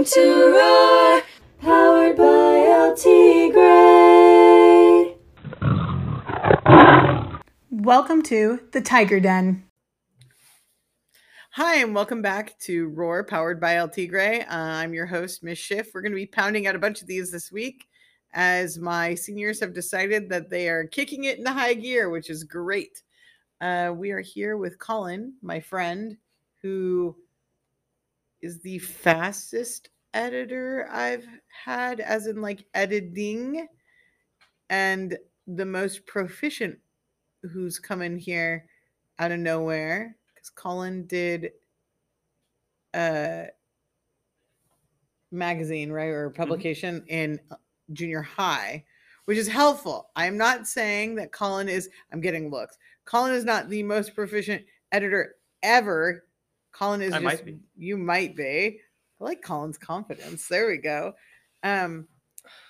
listening to Roar, powered by LT Gray. Welcome to the Tiger Den. Hi, and welcome back to Roar, powered by LT Gray. Uh, I'm your host, Miss Schiff. We're going to be pounding out a bunch of these this week as my seniors have decided that they are kicking it into high gear, which is great. Uh, we are here with Colin, my friend, who is the fastest editor I've had, as in like editing, and the most proficient who's come in here out of nowhere because Colin did a magazine, right, or publication in uh, junior high, which is helpful. I'm not saying that Colin is, I'm getting looks. Colin is not the most proficient editor ever. Colin is I just, might be. you might be. I like Colin's confidence. There we go. Um,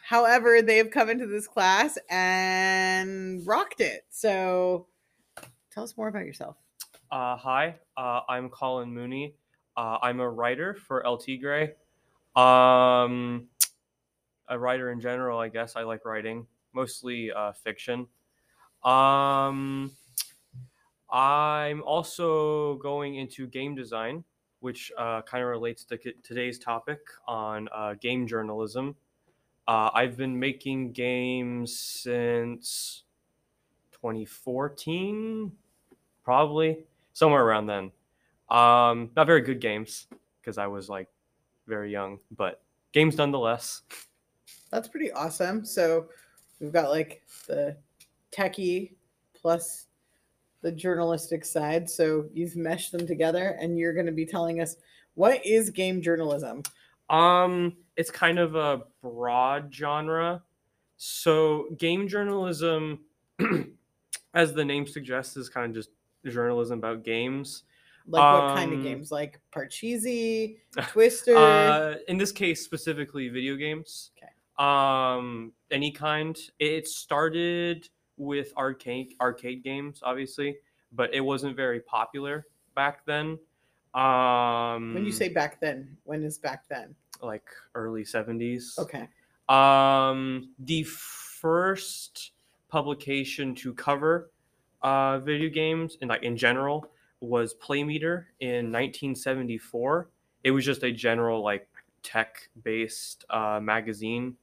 however, they have come into this class and rocked it. So tell us more about yourself. Uh, hi, uh, I'm Colin Mooney. Uh, I'm a writer for LT Gray. Um, a writer in general, I guess. I like writing, mostly uh, fiction. Um, I'm also going into game design, which uh, kind of relates to today's topic on uh, game journalism. Uh, I've been making games since 2014, probably somewhere around then. Um, not very good games because I was like very young, but games nonetheless. That's pretty awesome. So we've got like the techie plus the journalistic side. So you've meshed them together and you're going to be telling us what is game journalism? Um, it's kind of a broad genre. So game journalism, as the name suggests, is kind of just journalism about games. Like what kind of Um, games? Like Parcheesi, Twister? Uh, in this case, specifically video games. Okay. Um, any kind. It started with arcade arcade games, obviously, but it wasn't very popular back then. Um, when you say back then, when is back then? like early seventies. Okay. Um, the first publication to cover uh, video games and like in general was Playmeter in 1974. It was just a general like tech-based uh, magazine.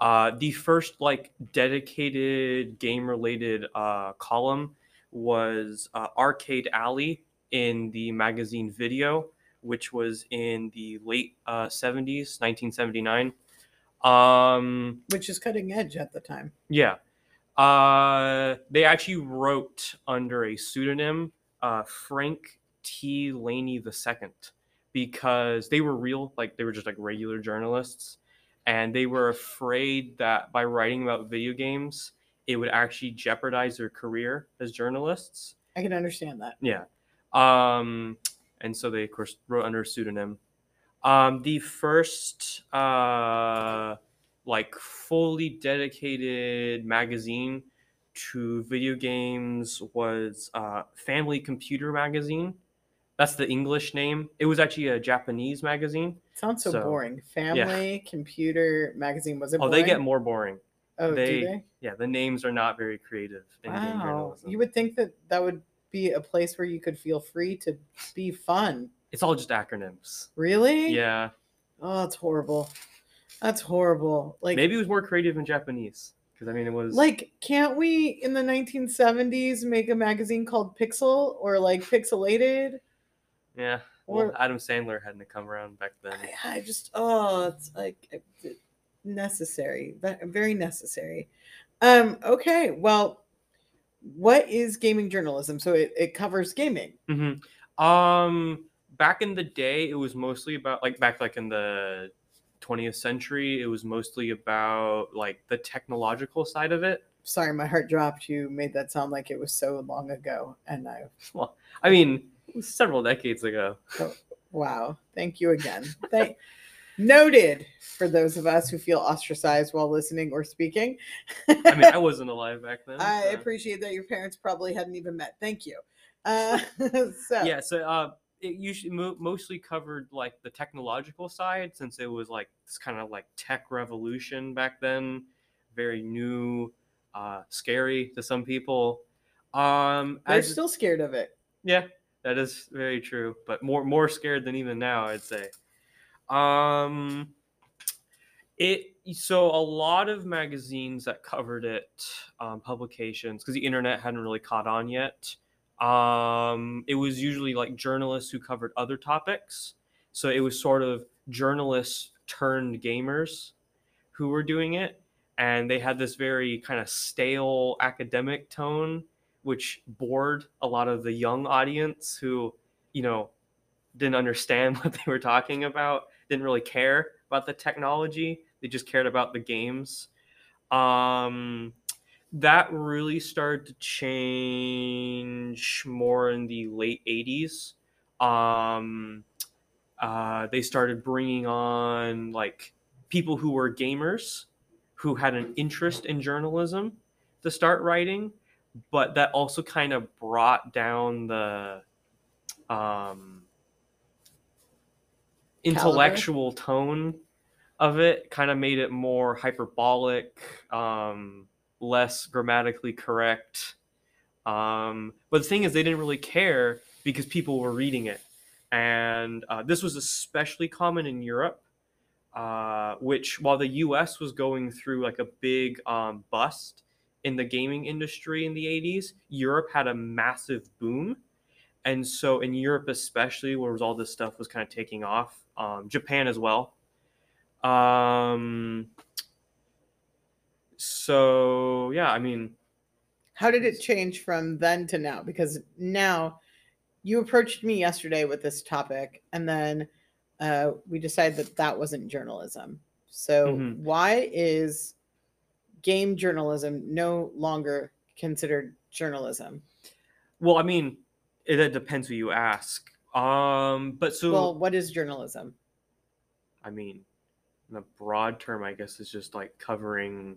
Uh, the first like dedicated game-related uh, column was uh, Arcade Alley in the magazine Video, which was in the late uh, 70s, 1979. Um, Which is cutting edge at the time. yeah. Uh, they actually wrote under a pseudonym, uh, Frank T. Laney II, because they were real, like they were just like regular journalists, and they were afraid that by writing about video games, it would actually jeopardize their career as journalists. I can understand that. Yeah. Um, and so they, of course, wrote under a pseudonym. Um, the first, uh, like, fully dedicated magazine to video games was uh, Family Computer Magazine. That's the English name. It was actually a Japanese magazine. Sounds so, So, boring. Family Computer Magazine was it? Oh, they get more boring. Oh, they- do they? Yeah, the names are not very creative in Wow. journalism. You would think that that would be a place where you could feel free to be fun. It's all just acronyms. Really? Yeah, Oh, it's horrible. That's horrible. Like maybe it was more creative in Japanese because I mean it was like can't we in the 1970s make a magazine called Pixel or like Pixelated? Yeah. Well, Adam Sandler hadn't come around back then. I, I just oh, it's like necessary. Very necessary. Um okay, well what is gaming journalism? So it, it covers gaming. hmm Um, back in the day, it was mostly about like back like in the 20th century, it was mostly about like the technological side of it. Sorry, my heart dropped. You made that sound like it was so long ago. And I Well, I mean, several decades ago. wow. Thank you again. Thank noted for those of us who feel ostracized while listening or speaking. I mean, I wasn't alive back then. I so- appreciate that your parents probably hadn't even met. Thank you. Uh, so Yeah, so uh, it usually mo- mostly covered like the technological side since it was like this kind of like tech revolution back then, very new, uh, scary to some people. Um, They're as- still scared of it. yeah, that is very true, but more more scared than even now, I'd say. Um it so a lot of magazines that covered it, um, publications, because the internet hadn't really caught on yet. Um, it was usually like journalists who covered other topics. So it was sort of journalists turned gamers who were doing it. And they had this very kind of stale academic tone which bored a lot of the young audience who, you know, didn't understand what they were talking about, didn't really care about the technology. They just cared about the games. Um, that really started to change more in the late 80s. Um, uh, they started bringing on like people who were gamers who had an interest in journalism to start writing but that also kind of brought down the um, intellectual tone of it kind of made it more hyperbolic um, less grammatically correct. Um, but the thing is they didn't really care because people were reading it. And uh, this was especially common in europe uh, which while the us was going through like a big um, bust in the gaming industry in the 80s, Europe had a massive boom. And so in Europe, especially where all this stuff was kind of taking off, um, Japan as well. Um, so yeah, I mean, How did it change from then to now? Because now you approached me yesterday with this topic, and then uh, we decided that that wasn't journalism. So Mhm. why is game journalism no longer considered journalism? well, I mean, it, it depends who you ask. Um, but so well, what is journalism? I mean, in a broad term, I guess is just like covering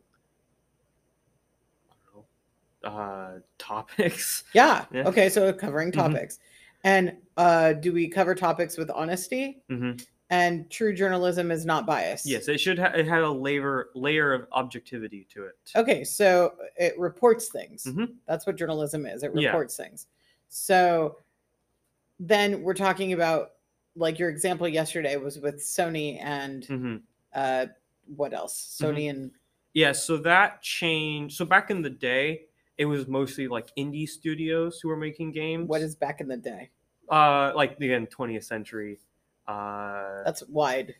know, uh, topics. Yeah. Yeah. Okay, so covering Mhm. topics. And uh, do we cover topics with honesty? hmm And true journalism is not biased. Yes, it should. Ha- it had a layer layer of objectivity to it. Okay, so it reports things. Mhm. That's what journalism is. It Yeah. reports things. So then we're talking about like your example yesterday was with Sony and hmm uh what else? Mm-hmm. Sony and Yeah, so that changed. So back in the day, it was mostly like indie studios who were making games. what is back in the day? uh like again 20th century? Uh, That's wide.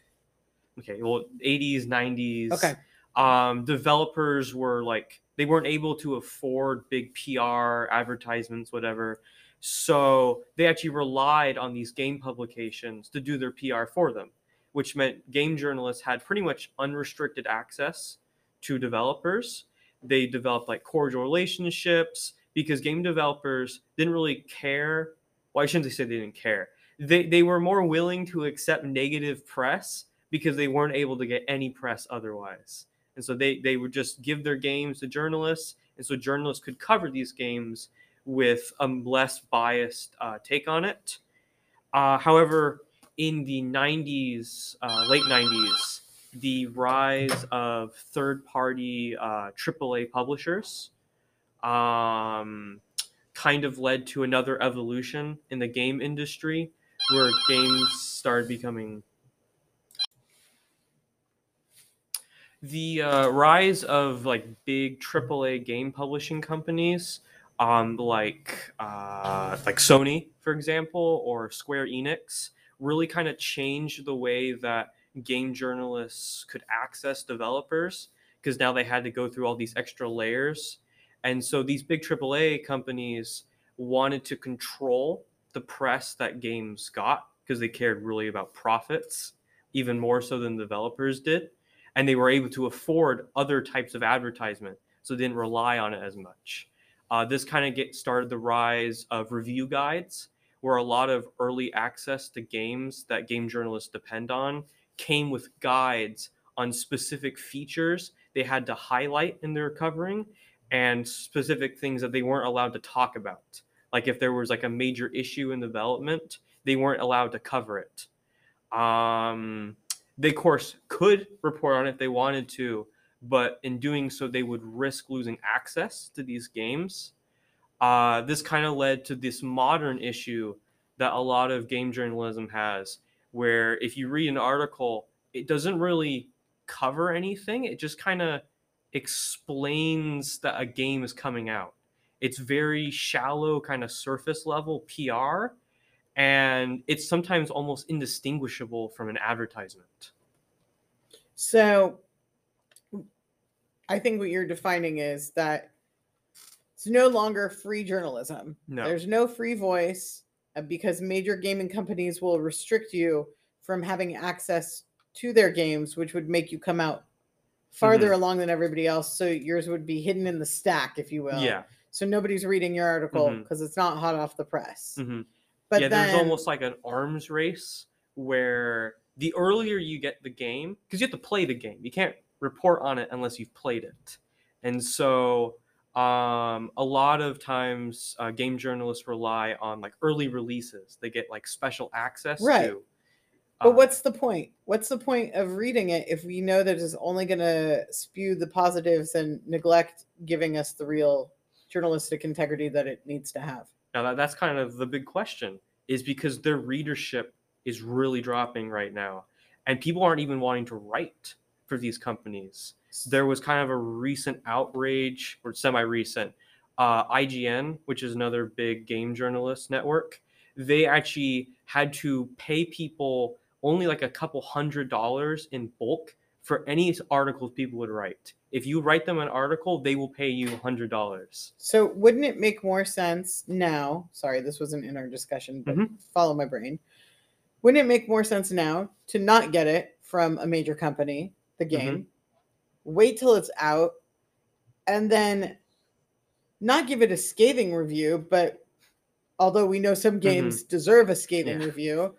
okay, well 80s, 90s. Okay. um, developers were like they weren't able to afford big PR advertisements, whatever. So they actually relied on these game publications to do their PR for them, which meant game journalists had pretty much unrestricted access to developers. They developed like cordial relationships because game developers didn't really care. Well, I shouldn't they say they didn't care. They, they were more willing to accept negative press because they weren't able to get any press otherwise. And so they they would just give their games to journalists and so journalists could cover these games with a less biased uh, take on it. Uh, however in the 90s uh, late 90s the rise of third party uh, aaa publishers um, kind of led to another evolution in the game industry where games started becoming the uh, rise of like big AAA game publishing companies, um, like uh, like Sony, for example, or Square Enix, really kind of changed the way that game journalists could access developers because now they had to go through all these extra layers, and so these big AAA companies wanted to control the press that games got because they cared really about profits even more so than developers did and they were able to afford other types of advertisement so they didn't rely on it as much. Uh, this kind of get started the rise of review guides where a lot of early access to games that game journalists depend on came with guides on specific features they had to highlight in their covering and specific things that they weren't allowed to talk about like if there was like a major issue in development they weren't allowed to cover it. Um, they, of course, could report on it if they wanted to, but in doing so, they would risk losing access to these games. Uh, this kind of led to this modern issue that a lot of game journalism has, where if you read an article, it doesn't really cover anything. It just kind of explains that a game is coming out. It's very shallow, kind of surface level PR, and it's sometimes almost indistinguishable from an advertisement. So I think what you're defining is that it's no longer free journalism. No. There's no free voice uh, because major gaming companies will restrict you from having access to their games, which would make you come out farther Mm-hmm. along than everybody else. So yours would be hidden in the stack, if you will. Yeah. So nobody's reading your article because it's not hot off the press. Mhm. But yeah, then, there's almost like an arms race where the earlier you get the game, because you have to play the game, you can't report on it unless you've played it. And so, um, a lot of times, uh, game journalists rely on like early releases. They get like special access Right. to. But uh, what's the point? What's the point of reading it if we know that it's only going to spew the positives and neglect giving us the real journalistic integrity that it needs to have? Now that, that's kind of the big question is because their readership is really dropping right now. And people aren't even wanting to write for these companies. There was kind of a recent outrage, or semi recent, uh, IGN, which is another big game journalist network. They actually had to pay people only like a couple hundred dollars in bulk for any articles people would write. If you write them an article, they will pay you hundred dollars. So wouldn't it make more sense now? Sorry, this wasn't in our discussion, but Mhm. follow my brain. Wouldn't it make more sense now to not get it from a major company, the game, wait till it's out, and then not give it a scathing review, but although we know some games deserve a scathing Yeah. review,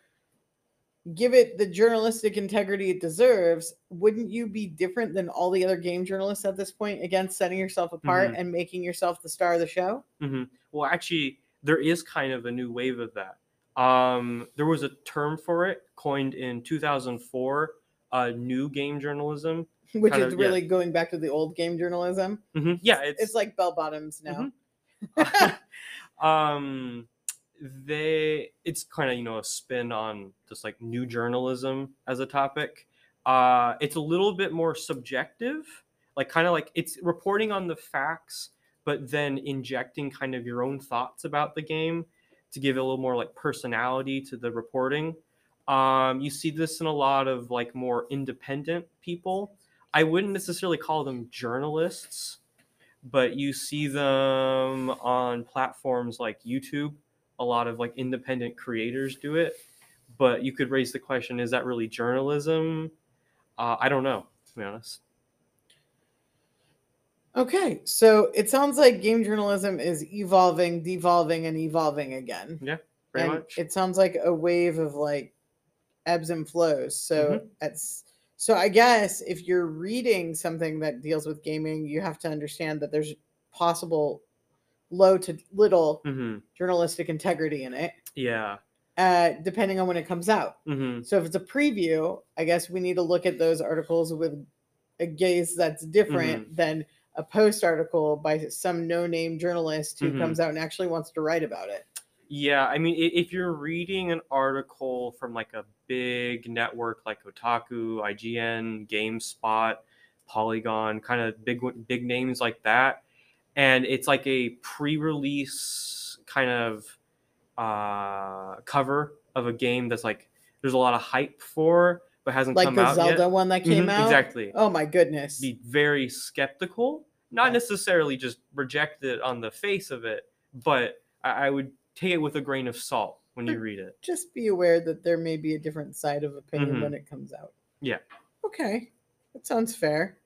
give it the journalistic integrity it deserves, wouldn't you be different than all the other game journalists at this point against setting yourself apart Mhm. and making yourself the star of the show? hmm Well, actually, there is kind of a new wave of that. Um, there was a term for it coined in 2004, uh, new game journalism. Which Kind is of, yeah. really going back to the old game journalism. hmm Yeah, it's, It's like bell bottoms now. um, they it's kind of you know a spin on just like new journalism as a topic. Uh, it's a little bit more subjective, like kind of like it's reporting on the facts, but then injecting kind of your own thoughts about the game to give it a little more like personality to the reporting. Um, you see this in a lot of like more independent people. I wouldn't necessarily call them journalists, but you see them on platforms like YouTube. A lot of like independent creators do it. But you could raise the question: Is that really journalism? Uh, I don't know, to be honest. Okay, so it sounds like game journalism is evolving, devolving, and evolving again. Pretty and much. It sounds like a wave of like ebbs and flows. So Mm-hmm. it's so I guess if you're reading something that deals with gaming, you have to understand that there's possible low to little hmm journalistic integrity in it, Yeah. uh, depending on when it comes out. hmm So if it's a preview, I guess we need to look at those articles with a gaze that's different Mm-hmm. than a post article by some no-name journalist who comes out and actually wants to write about it. Yeah, I mean, if you're reading an article from like a big network like Kotaku, IGN, GameSpot, Polygon, kind of big big names like that, and it's like a pre-release kind of uh, cover of a game that's like there's a lot of hype for, but hasn't Like come the out Zelda yet. one that came Mhm, out. exactly. Oh my goodness. Be very skeptical, not Okay. necessarily just reject it on the face of it, but I, I would take it with a grain of salt when you read it. Just be aware that there may be a different side of opinion Mhm. when it comes out. Yeah. Okay. That sounds fair.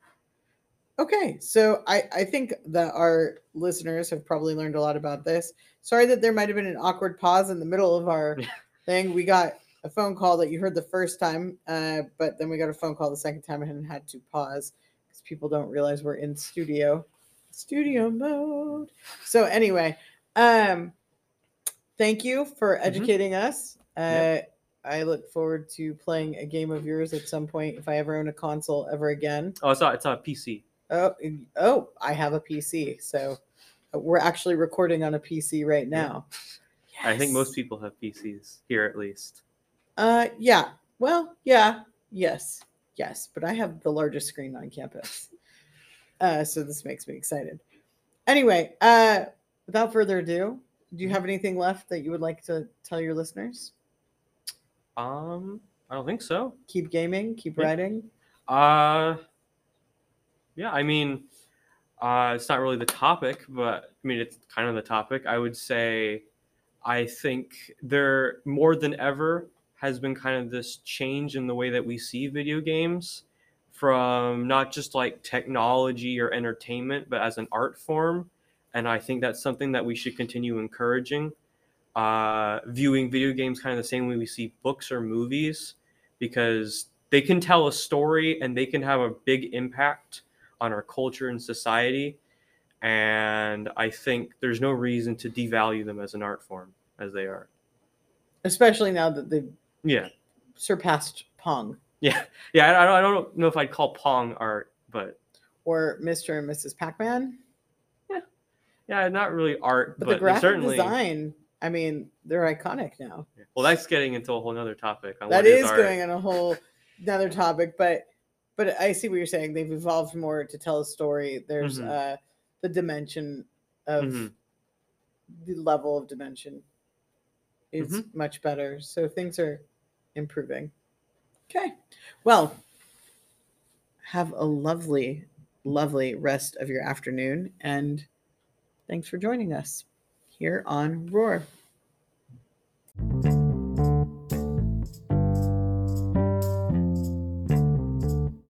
Okay, so I, I think that our listeners have probably learned a lot about this. Sorry that there might have been an awkward pause in the middle of our thing. We got a phone call that you heard the first time, uh, but then we got a phone call the second time and had to pause because people don't realize we're in studio, studio mode. So anyway, um, thank you for educating us Uh, Yep. I look forward to playing a game of yours at some point if I ever own a console ever again. Oh, it's not. It's not PC. Oh, oh, I have a PC, so uh, we're actually recording on a PC right now. I think most people have PCs here, at least. Uh, yeah. Well, yeah, yes, yes, but I have the largest screen on campus, uh, so this makes me excited. Anyway, uh, without further ado, do you have anything left that you would like to tell your listeners? Um, I don't think so. Keep gaming, keep Yeah. writing. Uh, yeah. I mean, uh, it's not really the topic, but I mean, it's kind of the topic. I would say, I think there more than ever has been kind of this change in the way that we see video games from not just like technology or entertainment, but as an art form. And I think that's something that we should continue encouraging. Uh, viewing video games kind of the same way we see books or movies, because they can tell a story and they can have a big impact on our culture and society. And I think there's no reason to devalue them as an art form as they are. especially now that they've Yeah. surpassed Pong Yeah. Yeah. I, don't- I don't know if I'd call Pong art, but or Mr. and Mrs. Pac-Man. yeah, Yeah. not really art, But, but, the graphic certainly. design, I mean, they're iconic now. Well, that's getting into a whole nother topic. That is art. going on a whole another topic, but but I see what you're saying. They've evolved more to tell a story. There's Mhm. uh the dimension of Mhm. the level of dimension is Mm-hmm. much better. So things are improving. Okay. Well, have a lovely, lovely rest of your afternoon and thanks for joining us here on Roar.